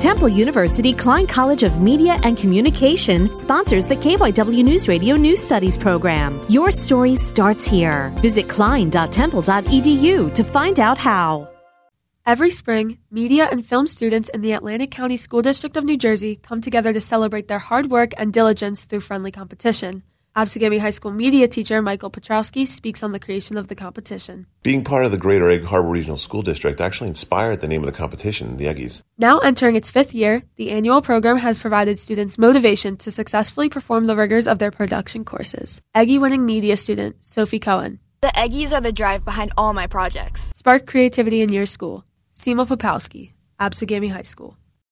Temple University Klein College of Media and Communication sponsors the KYW News Radio News Studies program. Your story starts here. Visit klein.temple.edu to find out how. Every spring, media and film students in the Atlantic County School District of New Jersey come together to celebrate their hard work and diligence through friendly competition. Absegami High School media teacher Michael Petrowski speaks on the creation of the competition. Being part of the Greater Egg Harbor Regional School District actually inspired the name of the competition, the Eggies. Now entering its fifth year, the annual program has provided students motivation to successfully perform the rigors of their production courses. Eggie winning media student Sophie Cohen. The Eggies are the drive behind all my projects. Spark creativity in your school. Seema Popowski, Absegami High School.